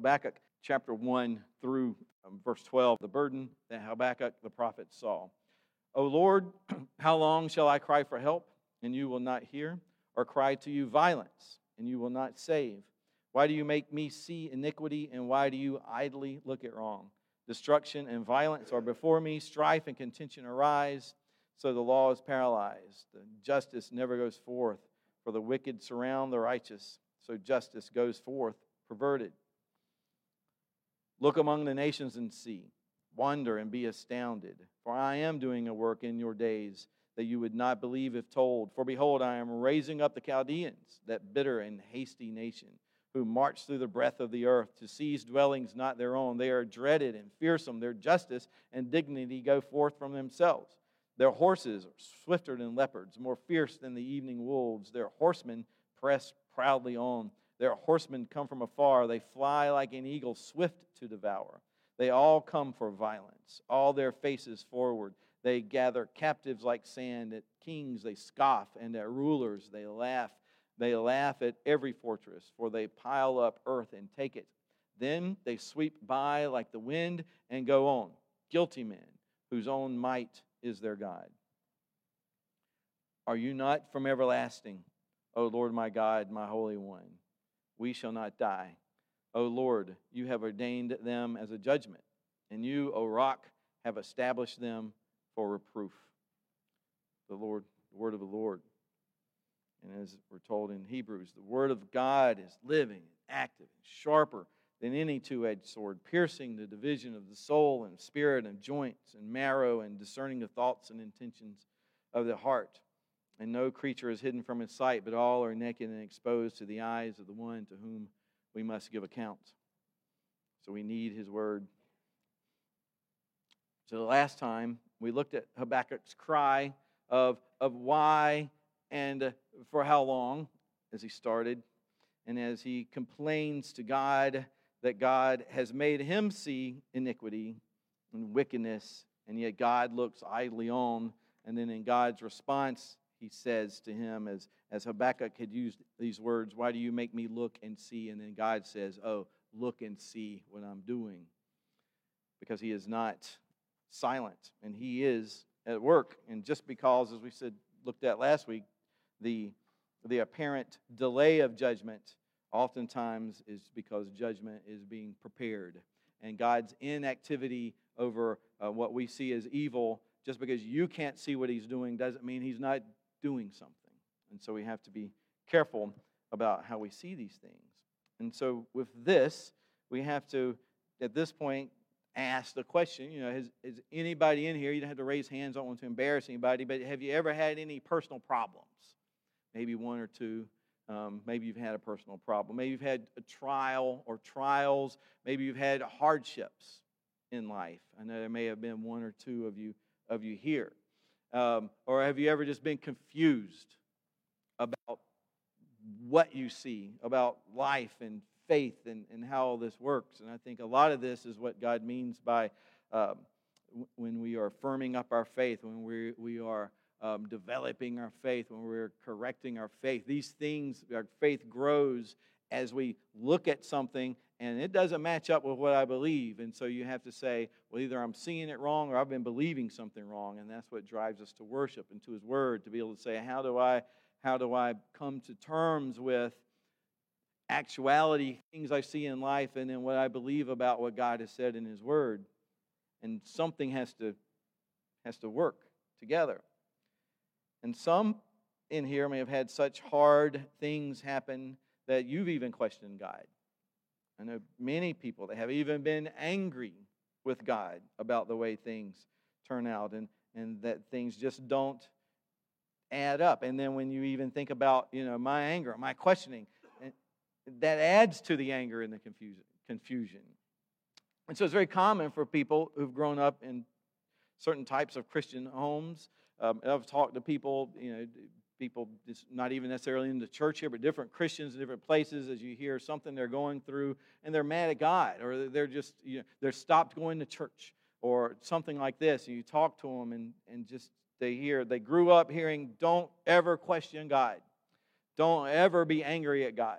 Habakkuk chapter 1 through um, verse 12, the burden that Habakkuk the prophet saw. O Lord, how long shall I cry for help, and you will not hear, or cry to you violence, and you will not save? Why do you make me see iniquity, and why do you idly look at wrong? Destruction and violence are before me, strife and contention arise, so the law is paralyzed. The justice never goes forth, for the wicked surround the righteous, so justice goes forth perverted. Look among the nations and see, wonder and be astounded, for I am doing a work in your days that you would not believe if told. For behold, I am raising up the Chaldeans, that bitter and hasty nation who march through the breadth of the earth to seize dwellings not their own. They are dreaded and fearsome. Their justice and dignity go forth from themselves. Their horses are swifter than leopards, more fierce than the evening wolves. Their horsemen press proudly on. Their horsemen come from afar. They fly like an eagle, swift to devour. They all come for violence, all their faces forward. They gather captives like sand. At kings they scoff, and at rulers they laugh. They laugh at every fortress, for they pile up earth and take it. Then they sweep by like the wind and go on. Guilty men, whose own might is their God. Are you not from everlasting, O Lord my God, my Holy One? We shall not die. O Lord, you have ordained them as a judgment, and you, O rock, have established them for reproof. The Lord, the word of the Lord. And as we're told in Hebrews, the Word of God is living, active, sharper than any two edged sword, piercing the division of the soul and spirit and joints and marrow and discerning the thoughts and intentions of the heart. And no creature is hidden from his sight, but all are naked and exposed to the eyes of the one to whom we must give account. So we need his word. So the last time we looked at Habakkuk's cry of, of why and for how long as he started, and as he complains to God that God has made him see iniquity and wickedness, and yet God looks idly on. And then in God's response, he says to him, as, as Habakkuk had used these words, Why do you make me look and see? And then God says, Oh, look and see what I'm doing. Because he is not silent, and he is at work. And just because, as we said, looked at last week, the, the apparent delay of judgment oftentimes is because judgment is being prepared. And God's inactivity over uh, what we see as evil, just because you can't see what He's doing, doesn't mean He's not doing something. And so we have to be careful about how we see these things. And so with this, we have to, at this point, ask the question you know, has, has anybody in here, you don't have to raise hands, I don't want to embarrass anybody, but have you ever had any personal problems? maybe one or two. Um, maybe you've had a personal problem. Maybe you've had a trial or trials. Maybe you've had hardships in life. I know there may have been one or two of you of you here. Um, or have you ever just been confused about what you see, about life and faith and, and how all this works? And I think a lot of this is what God means by um, when we are firming up our faith, when we, we are um, developing our faith, when we're correcting our faith. These things, our faith grows as we look at something and it doesn't match up with what I believe. And so you have to say, well, either I'm seeing it wrong or I've been believing something wrong. And that's what drives us to worship and to His Word, to be able to say, how do I, how do I come to terms with actuality, things I see in life, and then what I believe about what God has said in His Word? And something has to, has to work together. And some in here may have had such hard things happen that you've even questioned God. I know many people that have even been angry with God about the way things turn out and, and that things just don't add up. And then when you even think about, you know, my anger, my questioning, that adds to the anger and the confusion. And so it's very common for people who've grown up in certain types of Christian homes um, I've talked to people, you know, people just not even necessarily in the church here, but different Christians in different places as you hear something they're going through and they're mad at God or they're just, you know, they're stopped going to church or something like this. And you talk to them and, and just they hear, they grew up hearing, don't ever question God. Don't ever be angry at God.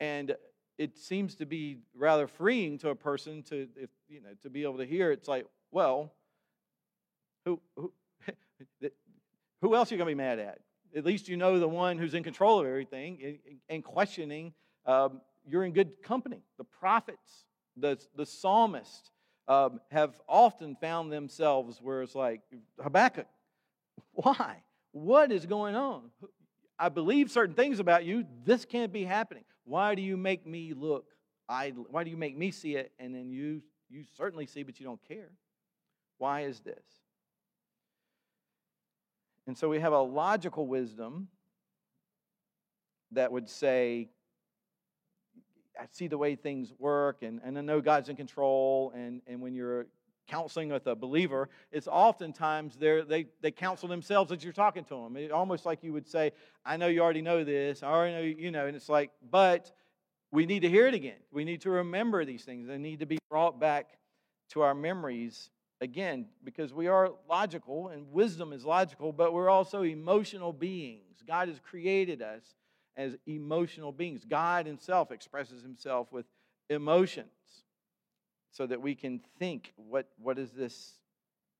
And it seems to be rather freeing to a person to, if, you know, to be able to hear. It's like, well, who, who, who else are you going to be mad at? At least you know the one who's in control of everything and questioning. Um, you're in good company. The prophets, the, the psalmist um, have often found themselves where it's like, Habakkuk, why? What is going on? I believe certain things about you. This can't be happening. Why do you make me look idle? Why do you make me see it and then you you certainly see but you don't care? Why is this? And so we have a logical wisdom that would say, I see the way things work, and, and I know God's in control. And, and when you're counseling with a believer, it's oftentimes they they counsel themselves as you're talking to them. It, almost like you would say, I know you already know this, I already know, you know, and it's like, but we need to hear it again. We need to remember these things. They need to be brought back to our memories again because we are logical and wisdom is logical, but we're also emotional beings. God has created us as emotional beings. God Himself expresses Himself with emotions so that we can think what, what is this?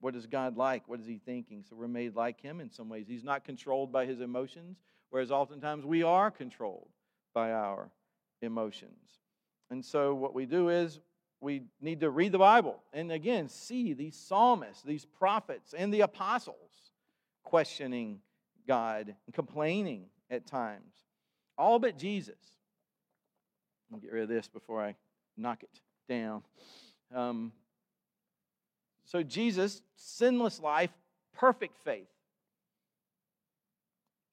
What is god like? What is he thinking? So we're made like him in some ways. He's not controlled by his emotions whereas oftentimes we are controlled by our emotions. And so what we do is we need to read the bible and again see these psalmists these prophets and the apostles questioning god and complaining at times all but jesus i'll get rid of this before i knock it down um, so, Jesus, sinless life, perfect faith.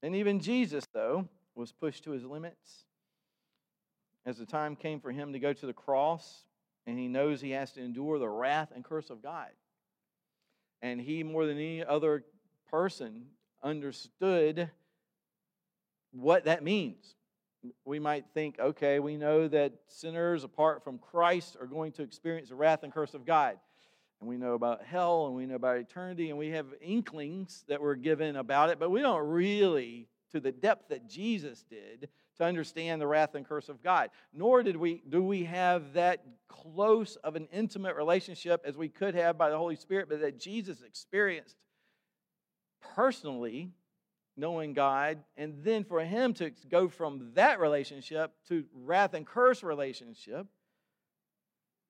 And even Jesus, though, was pushed to his limits. As the time came for him to go to the cross, and he knows he has to endure the wrath and curse of God. And he, more than any other person, understood what that means we might think, okay, we know that sinners apart from Christ are going to experience the wrath and curse of God. And we know about hell and we know about eternity and we have inklings that were given about it, but we don't really, to the depth that Jesus did, to understand the wrath and curse of God. Nor did we do we have that close of an intimate relationship as we could have by the Holy Spirit, but that Jesus experienced personally knowing God, and then for him to go from that relationship to wrath and curse relationship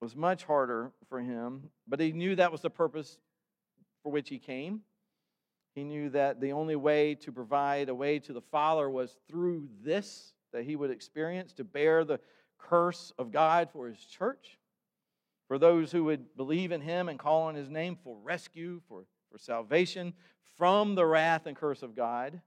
was much harder for him, but he knew that was the purpose for which he came. He knew that the only way to provide a way to the Father was through this that he would experience to bear the curse of God for his church, for those who would believe in him and call on his name for rescue, for, for salvation, from the wrath and curse of God,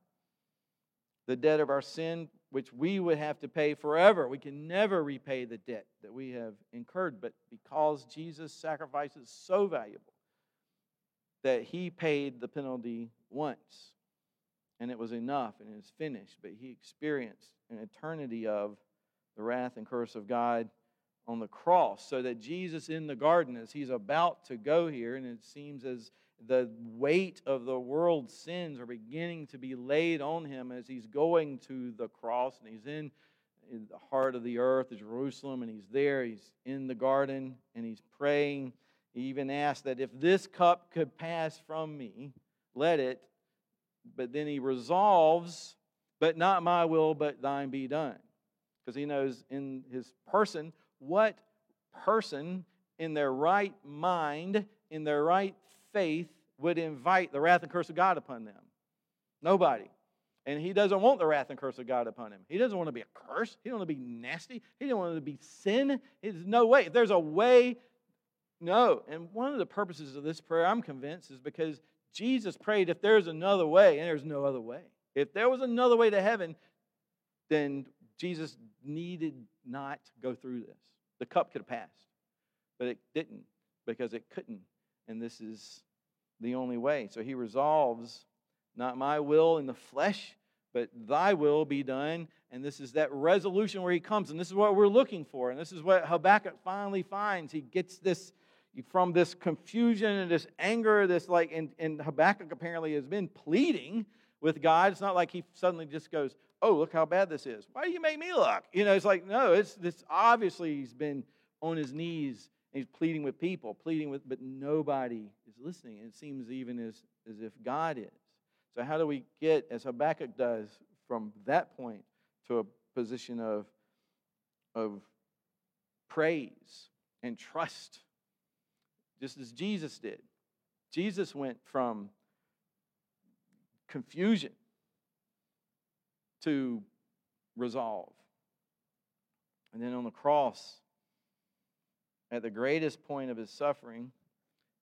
the debt of our sin, which we would have to pay forever. We can never repay the debt that we have incurred, but because Jesus' sacrifice is so valuable that he paid the penalty once and it was enough and it was finished, but he experienced an eternity of the wrath and curse of God on the cross so that Jesus in the garden as he's about to go here and it seems as the weight of the world's sins are beginning to be laid on him as he's going to the cross and he's in, in the heart of the earth, Jerusalem, and he's there. He's in the garden and he's praying. He even asked that if this cup could pass from me, let it. But then he resolves, but not my will, but thine be done. Because he knows in his person what person in their right mind, in their right faith would invite the wrath and curse of God upon them? Nobody. And he doesn't want the wrath and curse of God upon him. He doesn't want to be a curse. He doesn't want to be nasty. He doesn't want to be sin. There's no way. If there's a way, no. And one of the purposes of this prayer, I'm convinced, is because Jesus prayed, if there's another way, and there's no other way. If there was another way to heaven, then Jesus needed not go through this. The cup could have passed, but it didn't because it couldn't. And this is the only way. So he resolves, not my will in the flesh, but thy will be done. And this is that resolution where he comes. And this is what we're looking for. And this is what Habakkuk finally finds. He gets this from this confusion and this anger, this like, and, and Habakkuk apparently has been pleading with God. It's not like he suddenly just goes, oh, look how bad this is. Why do you make me look? You know, it's like, no, it's this obviously he's been on his knees and he's pleading with people, pleading with, but nobody is listening. And It seems even as, as if God is. So, how do we get, as Habakkuk does, from that point to a position of, of praise and trust, just as Jesus did? Jesus went from confusion to resolve. And then on the cross, at the greatest point of his suffering,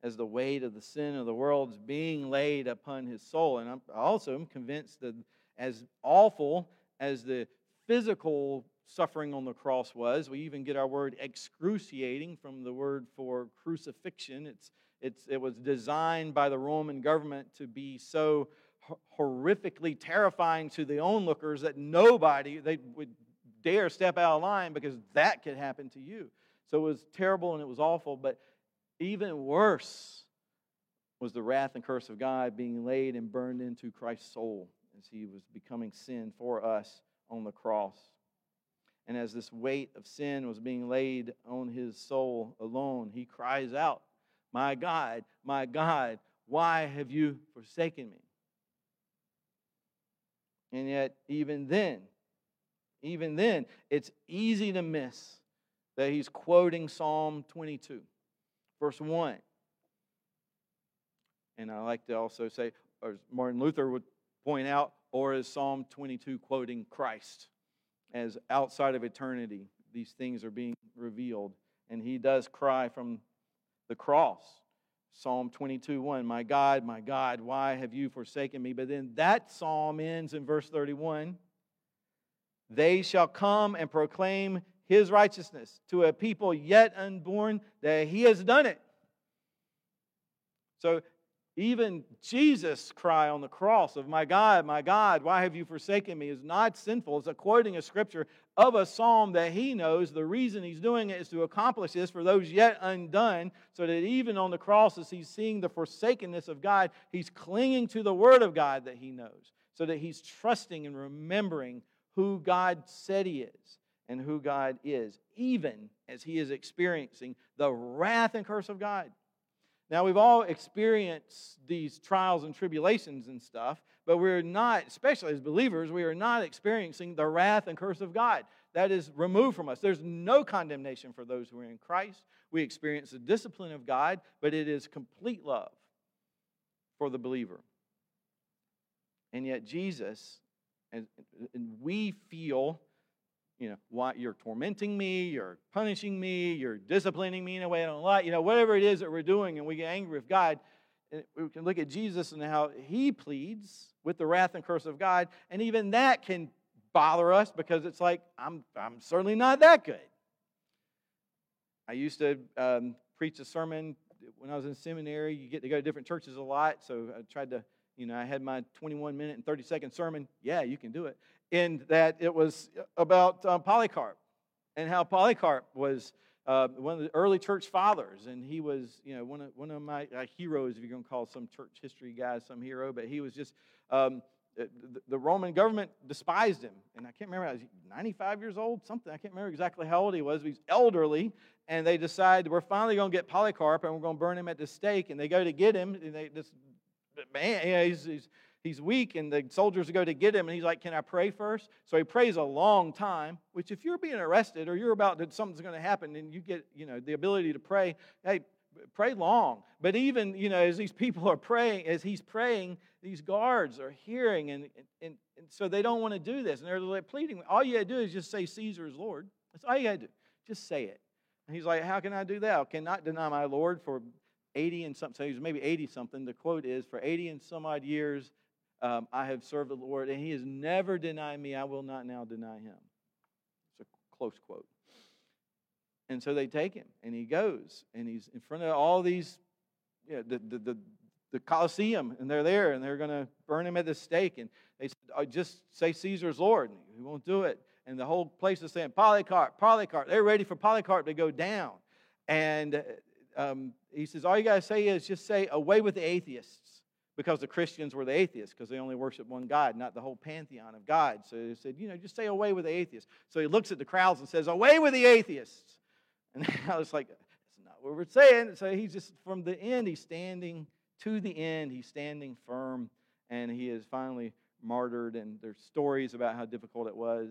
as the weight of the sin of the world is being laid upon his soul. And I'm also am convinced that as awful as the physical suffering on the cross was, we even get our word excruciating from the word for crucifixion. It's, it's, it was designed by the Roman government to be so horrifically terrifying to the onlookers that nobody they would dare step out of line because that could happen to you. So it was terrible and it was awful, but even worse was the wrath and curse of God being laid and burned into Christ's soul as he was becoming sin for us on the cross. And as this weight of sin was being laid on his soul alone, he cries out, My God, my God, why have you forsaken me? And yet, even then, even then, it's easy to miss that he's quoting Psalm 22, verse 1. And I like to also say, as Martin Luther would point out, or is Psalm 22 quoting Christ? As outside of eternity, these things are being revealed. And he does cry from the cross Psalm 22 1, My God, my God, why have you forsaken me? But then that psalm ends in verse 31 They shall come and proclaim his righteousness to a people yet unborn, that he has done it. So even Jesus' cry on the cross of, My God, my God, why have you forsaken me? is not sinful. It's a quoting a scripture of a psalm that he knows. The reason he's doing it is to accomplish this for those yet undone, so that even on the cross, as he's seeing the forsakenness of God, he's clinging to the word of God that he knows, so that he's trusting and remembering who God said he is and who God is, even as he is experiencing the wrath and curse of God. Now, we've all experienced these trials and tribulations and stuff, but we're not, especially as believers, we are not experiencing the wrath and curse of God. That is removed from us. There's no condemnation for those who are in Christ. We experience the discipline of God, but it is complete love for the believer. And yet, Jesus, and we feel you know, why you're tormenting me, you're punishing me, you're disciplining me in a way I don't like, you know, whatever it is that we're doing, and we get angry with God. We can look at Jesus and how he pleads with the wrath and curse of God, and even that can bother us because it's like, I'm, I'm certainly not that good. I used to um, preach a sermon when I was in seminary. You get to go to different churches a lot, so I tried to, you know, I had my 21 minute and 30 second sermon. Yeah, you can do it in that it was about um, Polycarp and how Polycarp was uh, one of the early church fathers, and he was, you know, one of, one of my uh, heroes, if you're going to call some church history guy some hero, but he was just, um, the, the, Roman government despised him. And I can't remember, I was 95 years old, something. I can't remember exactly how old he was. He was elderly, and they decide we're finally going to get Polycarp, and we're going to burn him at the stake. And they go to get him, and they just, man, you know, he's, he's he's weak and the soldiers go to get him and he's like can i pray first? So he prays a long time which if you're being arrested or you're about that something's going to happen and you get you know the ability to pray hey pray long. But even you know as these people are praying as he's praying these guards are hearing and, and, and so they don't want to do this and they're like pleading all you got to do is just say caesar is lord that's all you got to do just say it. And he's like how can i do that? I cannot deny my lord for 80 and something so he's maybe 80 something the quote is for 80 and some odd years um, I have served the Lord, and he has never denied me. I will not now deny him. It's a close quote. And so they take him, and he goes, and he's in front of all these, you know, the, the, the, the Colosseum, and they're there, and they're going to burn him at the stake. And they said, oh, just say Caesar's Lord. And he won't do it. And the whole place is saying, Polycarp, Polycarp. They're ready for Polycarp to go down. And um, he says, all you got to say is just say, away with the atheists because the Christians were the atheists because they only worship one God, not the whole pantheon of God. So he said, you know, just say away with the atheists. So he looks at the crowds and says, away with the atheists. And I was like, that's not what we're saying. So he's just, from the end, he's standing to the end, he's standing firm, and he is finally martyred. And there's stories about how difficult it was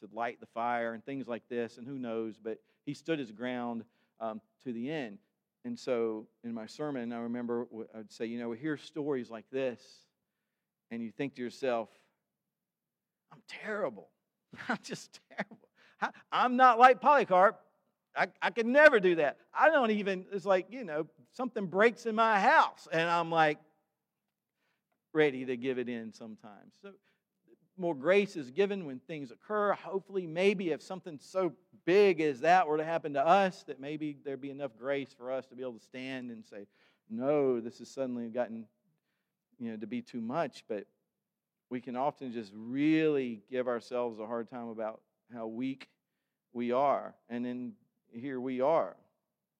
to light the fire and things like this, and who knows, but he stood his ground um, to the end. And so in my sermon, I remember I would say, you know, we hear stories like this, and you think to yourself, I'm terrible. I'm just terrible. I'm not like Polycarp. I, I could never do that. I don't even, it's like, you know, something breaks in my house, and I'm like ready to give it in sometimes. So more grace is given when things occur. Hopefully, maybe if something so big as that were to happen to us, that maybe there'd be enough grace for us to be able to stand and say, no, this has suddenly gotten, you know, to be too much. But we can often just really give ourselves a hard time about how weak we are. And then here we are,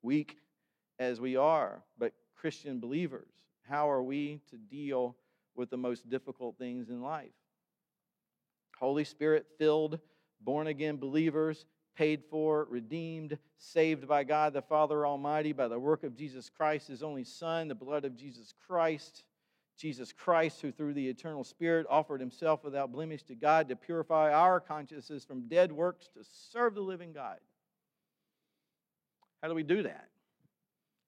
weak as we are, but Christian believers. How are we to deal with the most difficult things in life? Holy Spirit filled, born again believers, paid for, redeemed, saved by God the Father Almighty by the work of Jesus Christ, his only Son, the blood of Jesus Christ. Jesus Christ, who through the eternal Spirit offered himself without blemish to God to purify our consciences from dead works to serve the living God. How do we do that?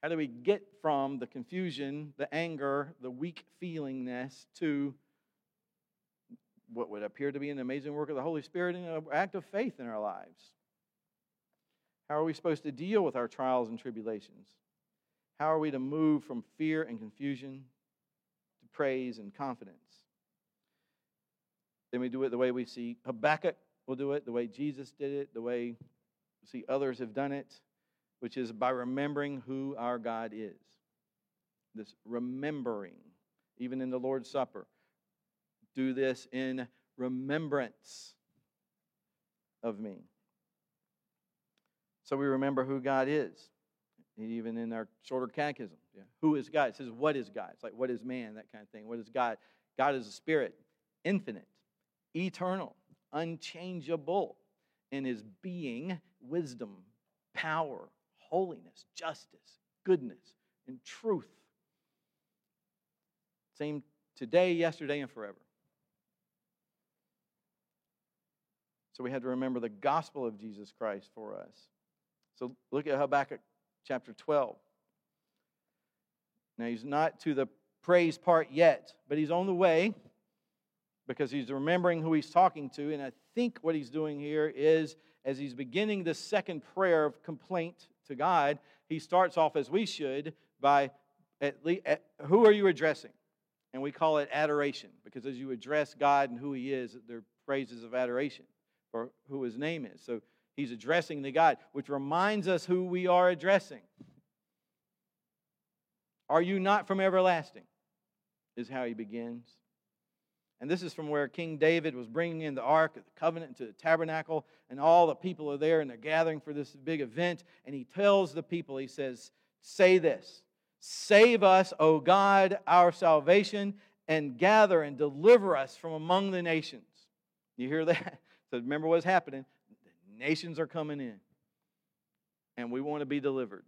How do we get from the confusion, the anger, the weak feelingness to what would appear to be an amazing work of the Holy Spirit and an act of faith in our lives. How are we supposed to deal with our trials and tribulations? How are we to move from fear and confusion to praise and confidence? Then we do it the way we see Habakkuk will do it, the way Jesus did it, the way we see others have done it, which is by remembering who our God is. This remembering, even in the Lord's Supper do this in remembrance of me. So we remember who God is. Even in our shorter catechism, yeah. who is God? It says, What is God? It's like, What is man? That kind of thing. What is God? God is a spirit, infinite, eternal, unchangeable in his being, wisdom, power, holiness, justice, goodness, and truth. Same today, yesterday, and forever. So we had to remember the gospel of Jesus Christ for us. So look at Habakkuk chapter 12. Now, he's not to the praise part yet, but he's on the way because he's remembering who he's talking to. And I think what he's doing here is, as he's beginning this second prayer of complaint to God, he starts off as we should by at least, at, who are you addressing? And we call it adoration because as you address God and who he is, they're phrases of adoration or who his name is. So he's addressing the God, which reminds us who we are addressing. Are you not from everlasting? Is how he begins. And this is from where King David was bringing in the ark of the covenant into the tabernacle, and all the people are there and they're gathering for this big event. And he tells the people, he says, Say this Save us, O God, our salvation, and gather and deliver us from among the nations. You hear that? So remember what's happening. The nations are coming in. And we want to be delivered.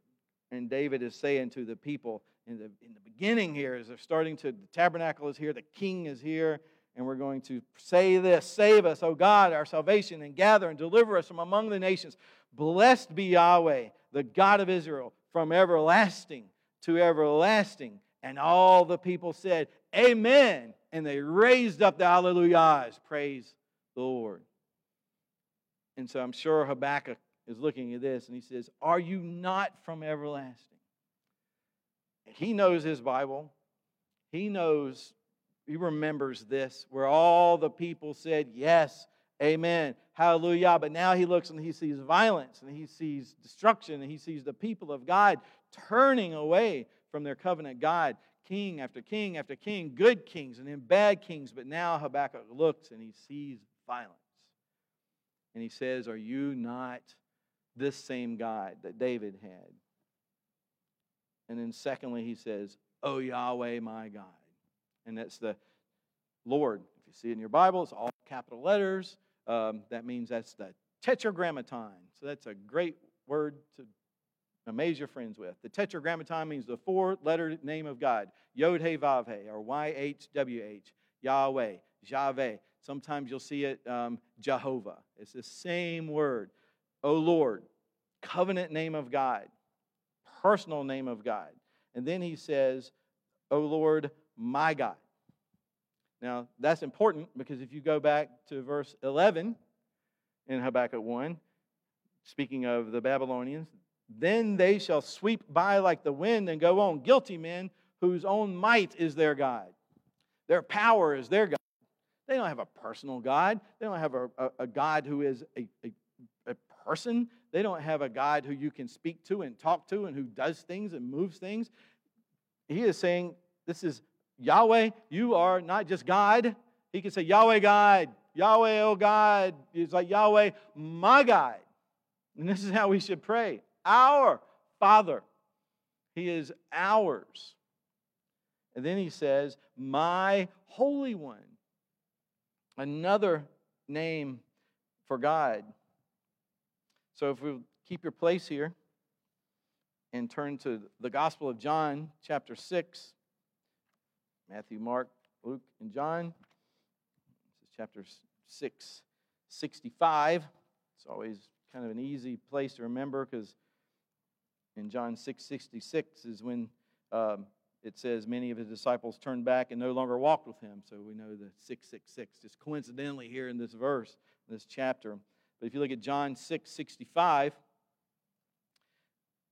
And David is saying to the people in the, in the beginning here, as they're starting to, the tabernacle is here, the king is here, and we're going to say this Save us, O God, our salvation, and gather and deliver us from among the nations. Blessed be Yahweh, the God of Israel, from everlasting to everlasting. And all the people said, Amen. And they raised up the hallelujahs. Praise the Lord. And so I'm sure Habakkuk is looking at this and he says, Are you not from everlasting? He knows his Bible. He knows, he remembers this, where all the people said, Yes, amen, hallelujah. But now he looks and he sees violence and he sees destruction and he sees the people of God turning away from their covenant God, king after king after king, good kings and then bad kings. But now Habakkuk looks and he sees violence. And he says, Are you not this same God that David had? And then, secondly, he says, Oh Yahweh, my God. and that's the Lord. If you see it in your Bible, it's all capital letters. Um, that means that's the tetragrammaton. So that's a great word to amaze your friends with. The tetragrammaton means the four letter name of God Yod He Vav He, or YHWH, Yahweh, Javeh. Sometimes you'll see it um, Jehovah. It's the same word. O Lord, covenant name of God, personal name of God. And then he says, O Lord, my God. Now, that's important because if you go back to verse 11 in Habakkuk 1, speaking of the Babylonians, then they shall sweep by like the wind and go on, guilty men whose own might is their God. Their power is their God. They don't have a personal God. They don't have a, a, a God who is a, a, a person. They don't have a God who you can speak to and talk to and who does things and moves things. He is saying, This is Yahweh, you are not just God. He can say, Yahweh God, Yahweh, oh God. It's like Yahweh, my God. And this is how we should pray Our Father. He is ours. And then he says, My Holy One. Another name for God. So if we keep your place here and turn to the Gospel of John, chapter 6. Matthew, Mark, Luke, and John. This is chapter 6, 65. It's always kind of an easy place to remember because in John 6, 66 is when um, it says many of his disciples turned back and no longer walked with him. So we know the 666 just coincidentally here in this verse, in this chapter. But if you look at John 6, 65,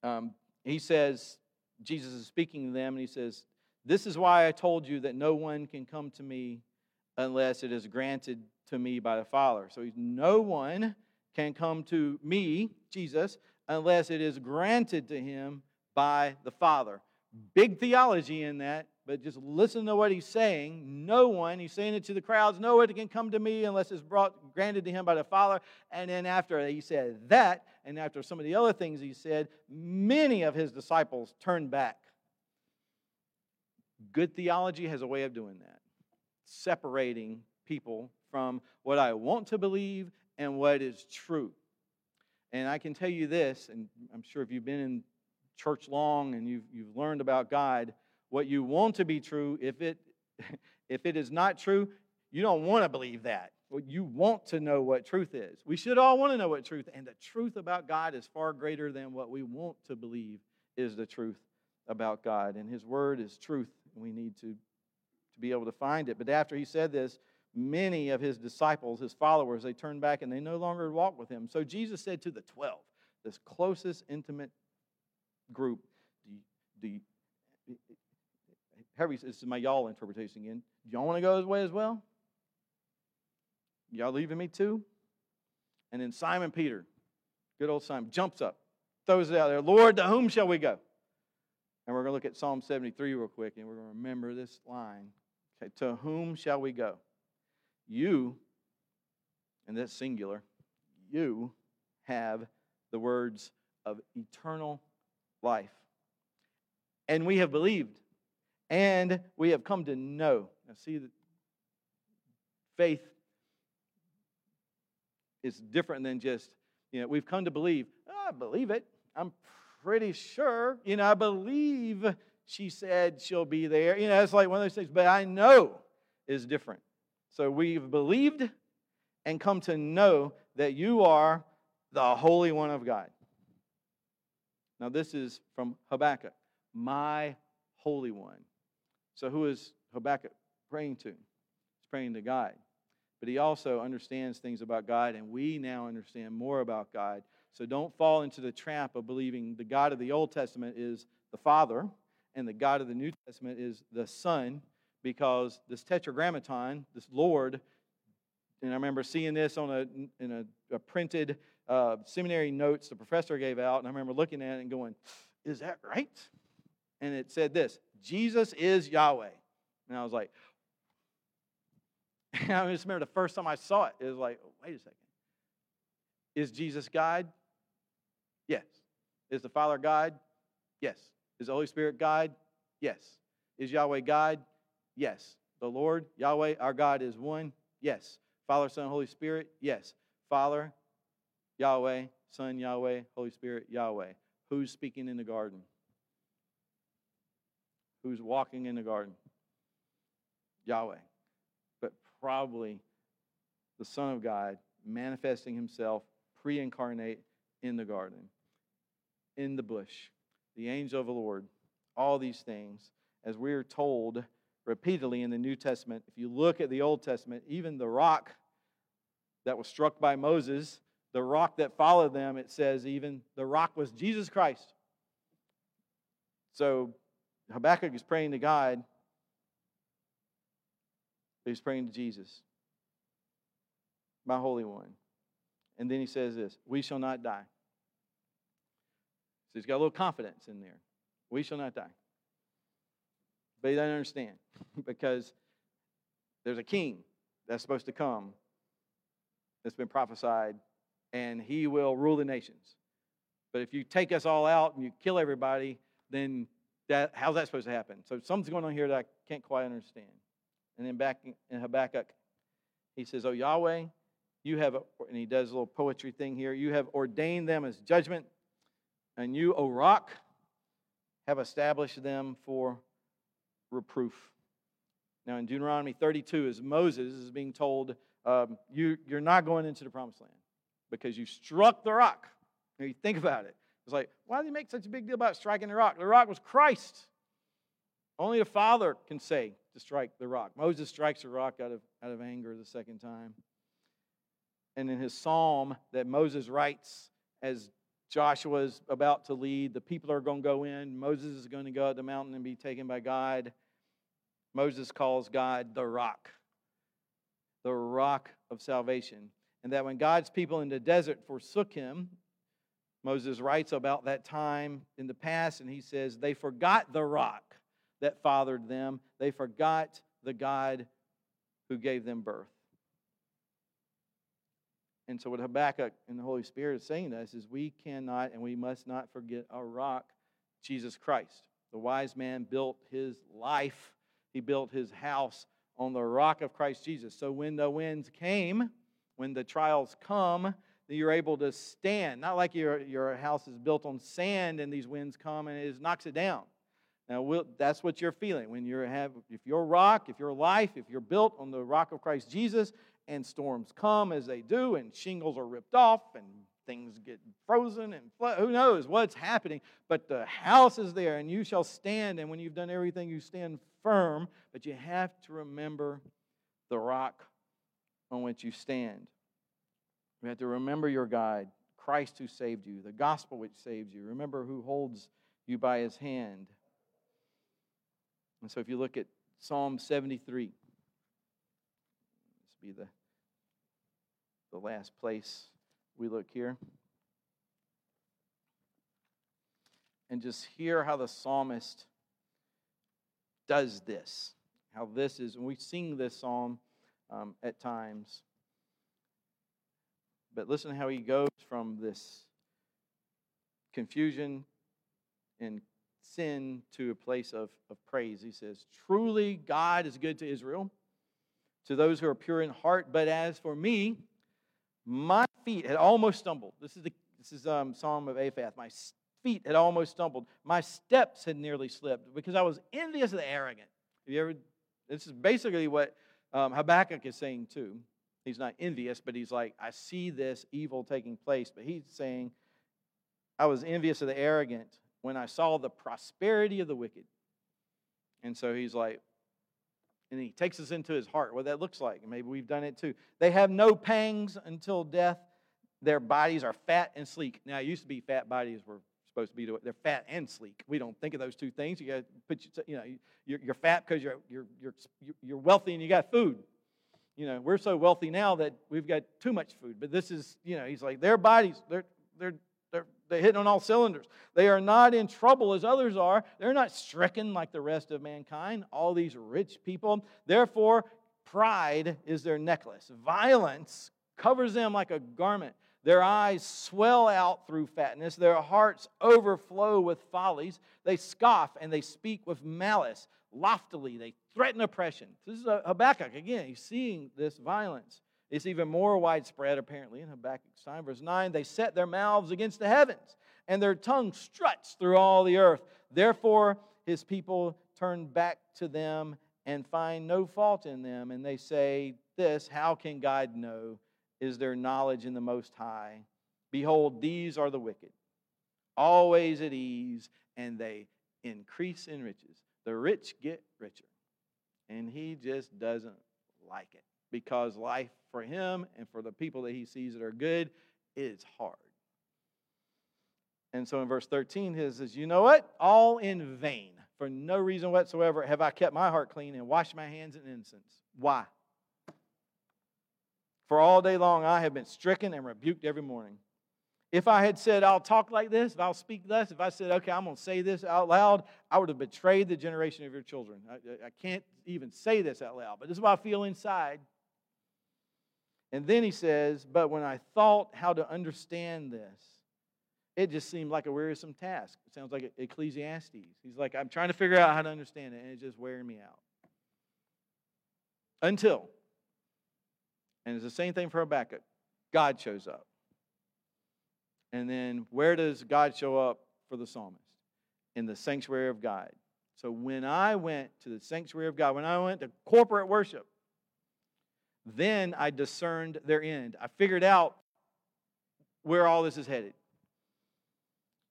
um, he says, Jesus is speaking to them, and he says, this is why I told you that no one can come to me unless it is granted to me by the Father. So no one can come to me, Jesus, unless it is granted to him by the Father. Big theology in that, but just listen to what he's saying. No one, he's saying it to the crowds, no one can come to me unless it's brought granted to him by the Father. And then after he said that, and after some of the other things he said, many of his disciples turned back Good theology has a way of doing that, separating people from what I want to believe and what is true. And I can tell you this, and I'm sure if you've been in church long and you've, you've learned about God, what you want to be true, if it, if it is not true, you don't want to believe that. You want to know what truth is. We should all want to know what truth, and the truth about God is far greater than what we want to believe is the truth about God. And His Word is truth and we need to, to be able to find it. But after he said this, many of his disciples, his followers, they turned back and they no longer walked with him. So Jesus said to the 12, this closest, intimate group, do you, do you, Harry, this is my y'all interpretation again. Do y'all want to go his way as well? Y'all leaving me too? And then Simon Peter, good old Simon, jumps up, throws it out there. Lord, to whom shall we go? And we're going to look at Psalm 73 real quick, and we're going to remember this line. Okay, to whom shall we go? You, and that's singular, you have the words of eternal life. And we have believed, and we have come to know. Now, see faith is different than just, you know, we've come to believe. Oh, I believe it. I'm pretty sure. You know, I believe she said she'll be there. You know, it's like one of those things, but I know is different. So we've believed and come to know that you are the Holy One of God. Now, this is from Habakkuk, my Holy One. So, who is Habakkuk praying to? He's praying to God. But he also understands things about God, and we now understand more about God so don't fall into the trap of believing the God of the Old Testament is the Father and the God of the New Testament is the Son, because this tetragrammaton, this Lord, and I remember seeing this on a, in a, a printed uh, seminary notes the professor gave out, and I remember looking at it and going, Is that right? And it said this Jesus is Yahweh. And I was like, I just remember the first time I saw it, it was like, wait a second. Is Jesus God? Yes. Is the Father God? Yes. Is the Holy Spirit God? Yes. Is Yahweh God? Yes. the Lord, Yahweh, our God is one? Yes. Father, Son, Holy Spirit? Yes. Father, Yahweh, Son, Yahweh, Holy Spirit, Yahweh. Who's speaking in the garden? Who's walking in the garden? Yahweh. But probably the Son of God manifesting himself pre incarnate in the garden, in the bush, the angel of the Lord, all these things, as we are told repeatedly in the New Testament. If you look at the Old Testament, even the rock that was struck by Moses, the rock that followed them, it says even the rock was Jesus Christ. So Habakkuk is praying to God, but he's praying to Jesus, my Holy One. And then he says this We shall not die. So he's got a little confidence in there. We shall not die. But he doesn't understand because there's a king that's supposed to come that's been prophesied, and he will rule the nations. But if you take us all out and you kill everybody, then that, how's that supposed to happen? So something's going on here that I can't quite understand. And then back in Habakkuk, he says, Oh, Yahweh, you have, and he does a little poetry thing here, you have ordained them as judgment, and you, O rock, have established them for reproof. Now, in Deuteronomy 32, as Moses is being told, um, you, you're not going into the promised land because you struck the rock. Now, you think about it. It's like, why did he make such a big deal about striking the rock? The rock was Christ. Only the Father can say to strike the rock. Moses strikes the rock out of, out of anger the second time. And in his psalm that Moses writes as Joshua is about to lead. The people are going to go in. Moses is going to go up the mountain and be taken by God. Moses calls God the rock, the rock of salvation. And that when God's people in the desert forsook him, Moses writes about that time in the past, and he says, They forgot the rock that fathered them, they forgot the God who gave them birth. And so, what Habakkuk and the Holy Spirit is saying to us is we cannot and we must not forget our rock, Jesus Christ. The wise man built his life, he built his house on the rock of Christ Jesus. So, when the winds came, when the trials come, you're able to stand. Not like your, your house is built on sand and these winds come and it knocks it down. Now, we'll, that's what you're feeling when you have, if your rock, if your life, if you're built on the rock of Christ Jesus, and storms come as they do, and shingles are ripped off, and things get frozen, and flood. who knows what's happening. But the house is there, and you shall stand. And when you've done everything, you stand firm. But you have to remember the rock on which you stand. You have to remember your guide, Christ who saved you, the gospel which saves you. Remember who holds you by his hand. And so if you look at Psalm 73, this be the, the last place we look here. And just hear how the psalmist does this. How this is, and we sing this psalm um, at times. But listen how he goes from this confusion and sin to a place of, of praise. He says, Truly, God is good to Israel to those who are pure in heart. But as for me, my feet had almost stumbled. This is the this is um, Psalm of Asaph. My feet had almost stumbled. My steps had nearly slipped because I was envious of the arrogant. Have you ever? This is basically what um, Habakkuk is saying too. He's not envious, but he's like, I see this evil taking place. But he's saying, I was envious of the arrogant when I saw the prosperity of the wicked. And so he's like, and he takes us into his heart, what that looks like. And maybe we've done it too. They have no pangs until death. Their bodies are fat and sleek. Now, it used to be fat bodies were supposed to be, they're fat and sleek. We don't think of those two things. You got put, you know, you're, you're fat because you're, you're, you're, you're wealthy and you got food. You know, we're so wealthy now that we've got too much food. But this is, you know, he's like, their bodies, they're, they're, they're, they're hitting on all cylinders. They are not in trouble as others are. They're not stricken like the rest of mankind, all these rich people. Therefore, pride is their necklace. Violence covers them like a garment. Their eyes swell out through fatness. Their hearts overflow with follies. They scoff and they speak with malice. Loftily, they threaten oppression. This is uh, Habakkuk. Again, he's seeing this violence. It's even more widespread, apparently, in Habakkuk's time. Verse 9 They set their mouths against the heavens, and their tongue struts through all the earth. Therefore, his people turn back to them and find no fault in them. And they say, This, how can God know? Is their knowledge in the Most High? Behold, these are the wicked, always at ease, and they increase in riches. The rich get richer. And he just doesn't like it because life for him and for the people that he sees that are good is hard. And so in verse 13, he says, You know what? All in vain, for no reason whatsoever, have I kept my heart clean and washed my hands in innocence. Why? For all day long I have been stricken and rebuked every morning. If I had said, I'll talk like this, if I'll speak thus, if I said, okay, I'm going to say this out loud, I would have betrayed the generation of your children. I, I can't even say this out loud, but this is what I feel inside. And then he says, But when I thought how to understand this, it just seemed like a wearisome task. It sounds like Ecclesiastes. He's like, I'm trying to figure out how to understand it, and it's just wearing me out. Until, and it's the same thing for Habakkuk, God shows up. And then where does God show up for the psalmist? In the sanctuary of God. So when I went to the sanctuary of God, when I went to corporate worship, then I discerned their end. I figured out where all this is headed.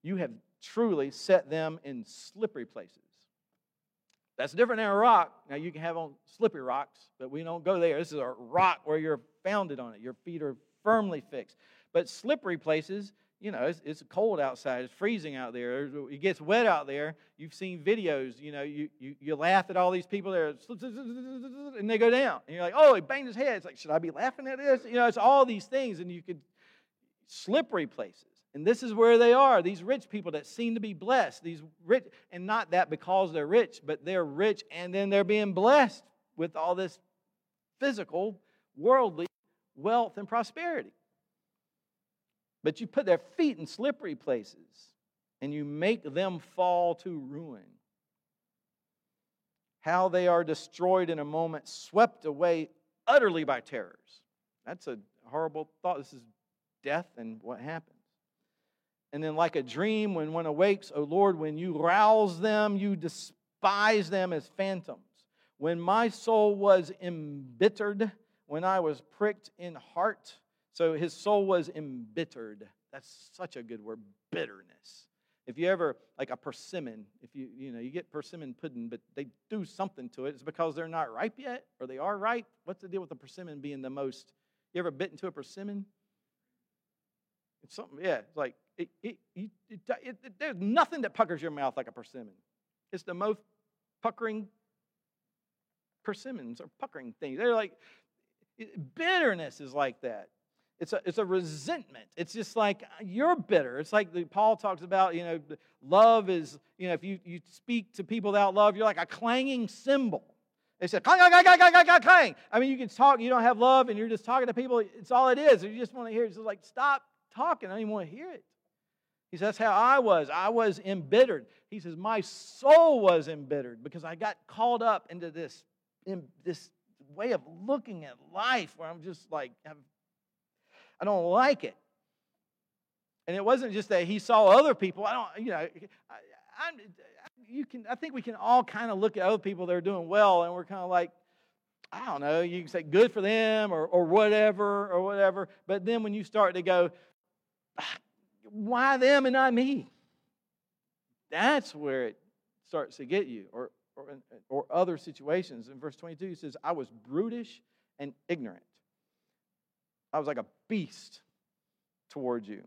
You have truly set them in slippery places. That's different than a rock. Now, you can have on slippery rocks, but we don't go there. This is a rock where you're founded on it. Your feet are firmly fixed. But slippery places, you know, it's, it's, cold outside, it's freezing out there, it gets wet out there. You've seen videos, you know, you, you, you laugh at all these people there, and they go down. And you're like, oh, he banged his head. It's like, should I be laughing at this? You know, it's all these things, and you could, slippery places. And this is where they are, these rich people that seem to be blessed, these rich, and not that because they're rich, but they're rich and then they're being blessed with all this physical, worldly wealth and prosperity. But you put their feet in slippery places and you make them fall to ruin. How they are destroyed in a moment, swept away utterly by terrors. That's a horrible thought. This is death and what happens. And then, like a dream, when one awakes, O Lord, when you rouse them, you despise them as phantoms. When my soul was embittered, when I was pricked in heart, so his soul was embittered. That's such a good word, bitterness. If you ever, like a persimmon, if you, you know, you get persimmon pudding, but they do something to it, it's because they're not ripe yet, or they are ripe. What's the deal with the persimmon being the most? You ever bit into a persimmon? It's something, yeah, it's like, it, it, it, there's nothing that puckers your mouth like a persimmon. It's the most puckering persimmons or puckering things. They're like, bitterness is like that. It's a, it's a resentment. It's just like you're bitter. It's like the, Paul talks about, you know, love is, you know, if you, you speak to people without love, you're like a clanging cymbal. They said, clang, clang, clang, clang, clang, clang, clang. I mean, you can talk, you don't have love, and you're just talking to people. It's all it is. You just want to hear it. It's like, stop talking. I don't even want to hear it. He says, That's how I was. I was embittered. He says, My soul was embittered because I got caught up into this, in this way of looking at life where I'm just like, have I don't like it. And it wasn't just that he saw other people. I don't, you know, I, I, you can, I think we can all kind of look at other people that are doing well and we're kind of like, I don't know, you can say good for them or, or whatever or whatever. But then when you start to go, ah, why them and not me? That's where it starts to get you or, or, or other situations. In verse 22, he says, I was brutish and ignorant. I was like a beast towards you.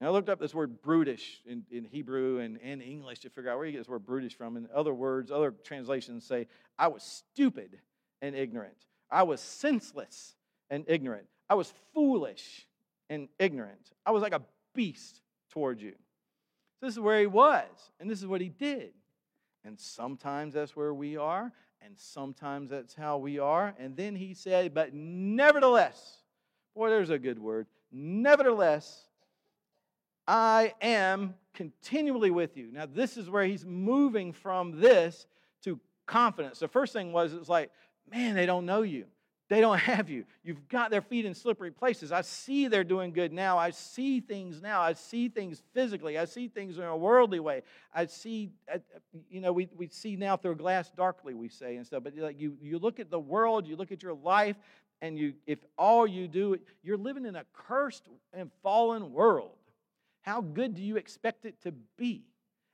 And I looked up this word brutish in, in Hebrew and, and English to figure out where you get this word brutish from. And other words, other translations say, I was stupid and ignorant. I was senseless and ignorant. I was foolish and ignorant. I was like a beast towards you. So this is where he was, and this is what he did. And sometimes that's where we are, and sometimes that's how we are. And then he said, But nevertheless, Boy, there's a good word. Nevertheless, I am continually with you. Now, this is where he's moving from this to confidence. The first thing was, it's like, man, they don't know you. They don't have you. You've got their feet in slippery places. I see they're doing good now. I see things now. I see things physically. I see things in a worldly way. I see, uh, you know, we, we see now through a glass darkly, we say and stuff. But like you, you look at the world, you look at your life, and you, if all you do, you're living in a cursed and fallen world. How good do you expect it to be?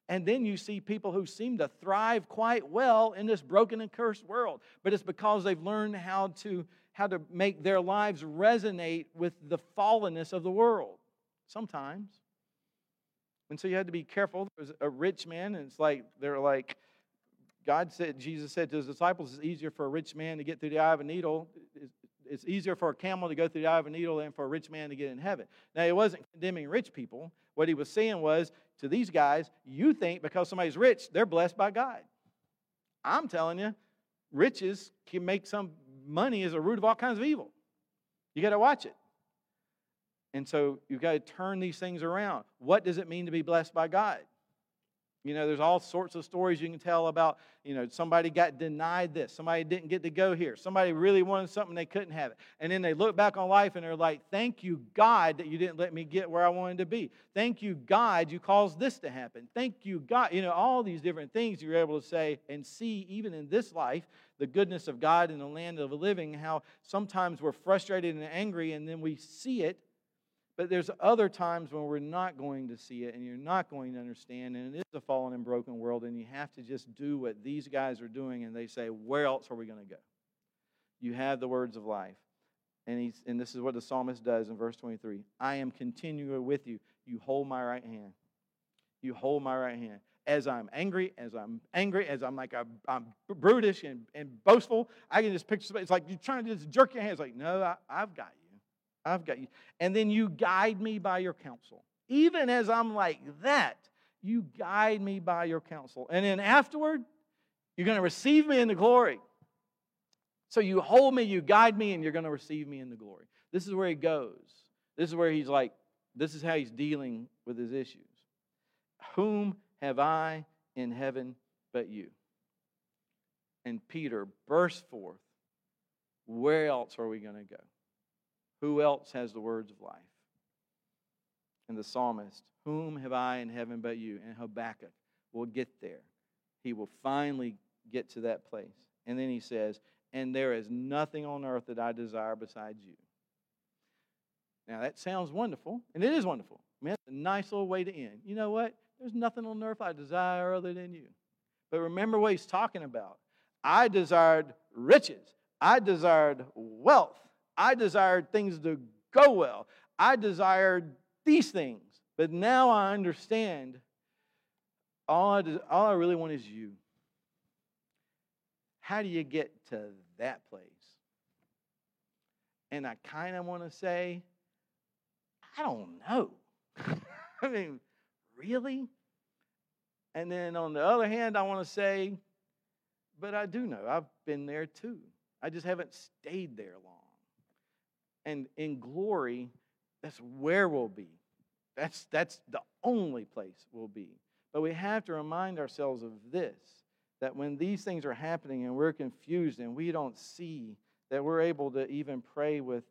And then you see people who seem to thrive quite well in this broken and cursed world. But it's because they've learned how to, how to make their lives resonate with the fallenness of the world. Sometimes. And so you had to be careful. There was a rich man, and it's like, they're like, God said, Jesus said to his disciples, it's easier for a rich man to get through the eye of a needle. It's easier for a camel to go through the eye of a needle than for a rich man to get in heaven. Now, he wasn't condemning rich people. What he was saying was to these guys, you think because somebody's rich, they're blessed by God. I'm telling you, riches can make some money as a root of all kinds of evil. You got to watch it. And so you've got to turn these things around. What does it mean to be blessed by God? You know, there's all sorts of stories you can tell about, you know, somebody got denied this, somebody didn't get to go here, somebody really wanted something they couldn't have it. And then they look back on life and they're like, thank you, God, that you didn't let me get where I wanted to be. Thank you, God, you caused this to happen. Thank you, God. You know, all these different things you're able to say and see, even in this life, the goodness of God in the land of the living, how sometimes we're frustrated and angry and then we see it but there's other times when we're not going to see it and you're not going to understand, and it is a fallen and broken world, and you have to just do what these guys are doing, and they say, Where else are we going to go? You have the words of life. And, he's, and this is what the psalmist does in verse 23 I am continually with you. You hold my right hand. You hold my right hand. As I'm angry, as I'm angry, as I'm like, I'm, I'm brutish and, and boastful, I can just picture somebody. It's like you're trying to just jerk your hands, like, No, I, I've got you. I've got you. And then you guide me by your counsel. Even as I'm like that, you guide me by your counsel. And then afterward, you're going to receive me in the glory. So you hold me, you guide me, and you're going to receive me in the glory. This is where he goes. This is where he's like, this is how he's dealing with his issues. Whom have I in heaven but you? And Peter burst forth, Where else are we going to go? Who else has the words of life? And the psalmist, Whom have I in heaven but you? And Habakkuk will get there. He will finally get to that place. And then he says, And there is nothing on earth that I desire besides you. Now that sounds wonderful, and it is wonderful. I mean, that's a nice little way to end. You know what? There's nothing on earth I desire other than you. But remember what he's talking about. I desired riches. I desired wealth. I desired things to go well. I desired these things. But now I understand all I, all I really want is you. How do you get to that place? And I kind of want to say, I don't know. I mean, really? And then on the other hand, I want to say, but I do know. I've been there too. I just haven't stayed there long. And in glory, that's where we'll be. That's, that's the only place we'll be. But we have to remind ourselves of this that when these things are happening and we're confused and we don't see, that we're able to even pray with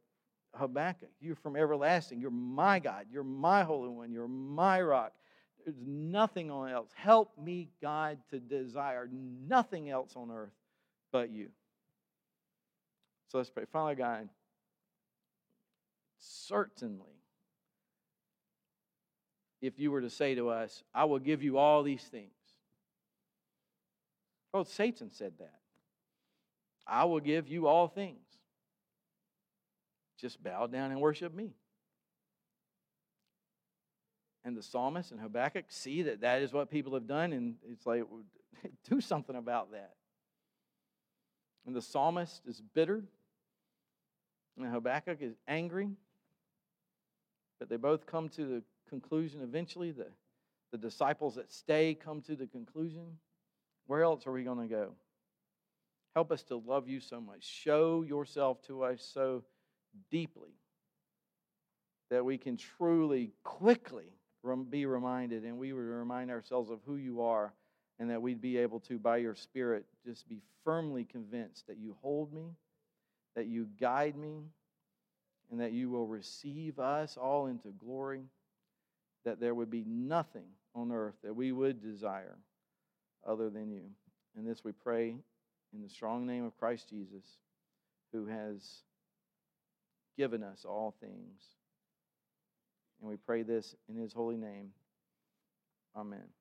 Habakkuk. You're from everlasting. You're my God. You're my Holy One. You're my rock. There's nothing else. Help me, God, to desire nothing else on earth but you. So let's pray. Father God, certainly, if you were to say to us, I will give you all these things. Well, Satan said that. I will give you all things. Just bow down and worship me. And the psalmist and Habakkuk see that that is what people have done, and it's like, do something about that. And the psalmist is bitter, and Habakkuk is angry. But they both come to the conclusion eventually. The, the disciples that stay come to the conclusion where else are we going to go? Help us to love you so much. Show yourself to us so deeply that we can truly, quickly be reminded and we would remind ourselves of who you are and that we'd be able to, by your Spirit, just be firmly convinced that you hold me, that you guide me, and that you will receive us all into glory, that there would be nothing on earth that we would desire other than you. And this we pray in the strong name of Christ Jesus, who has given us all things. And we pray this in his holy name. Amen.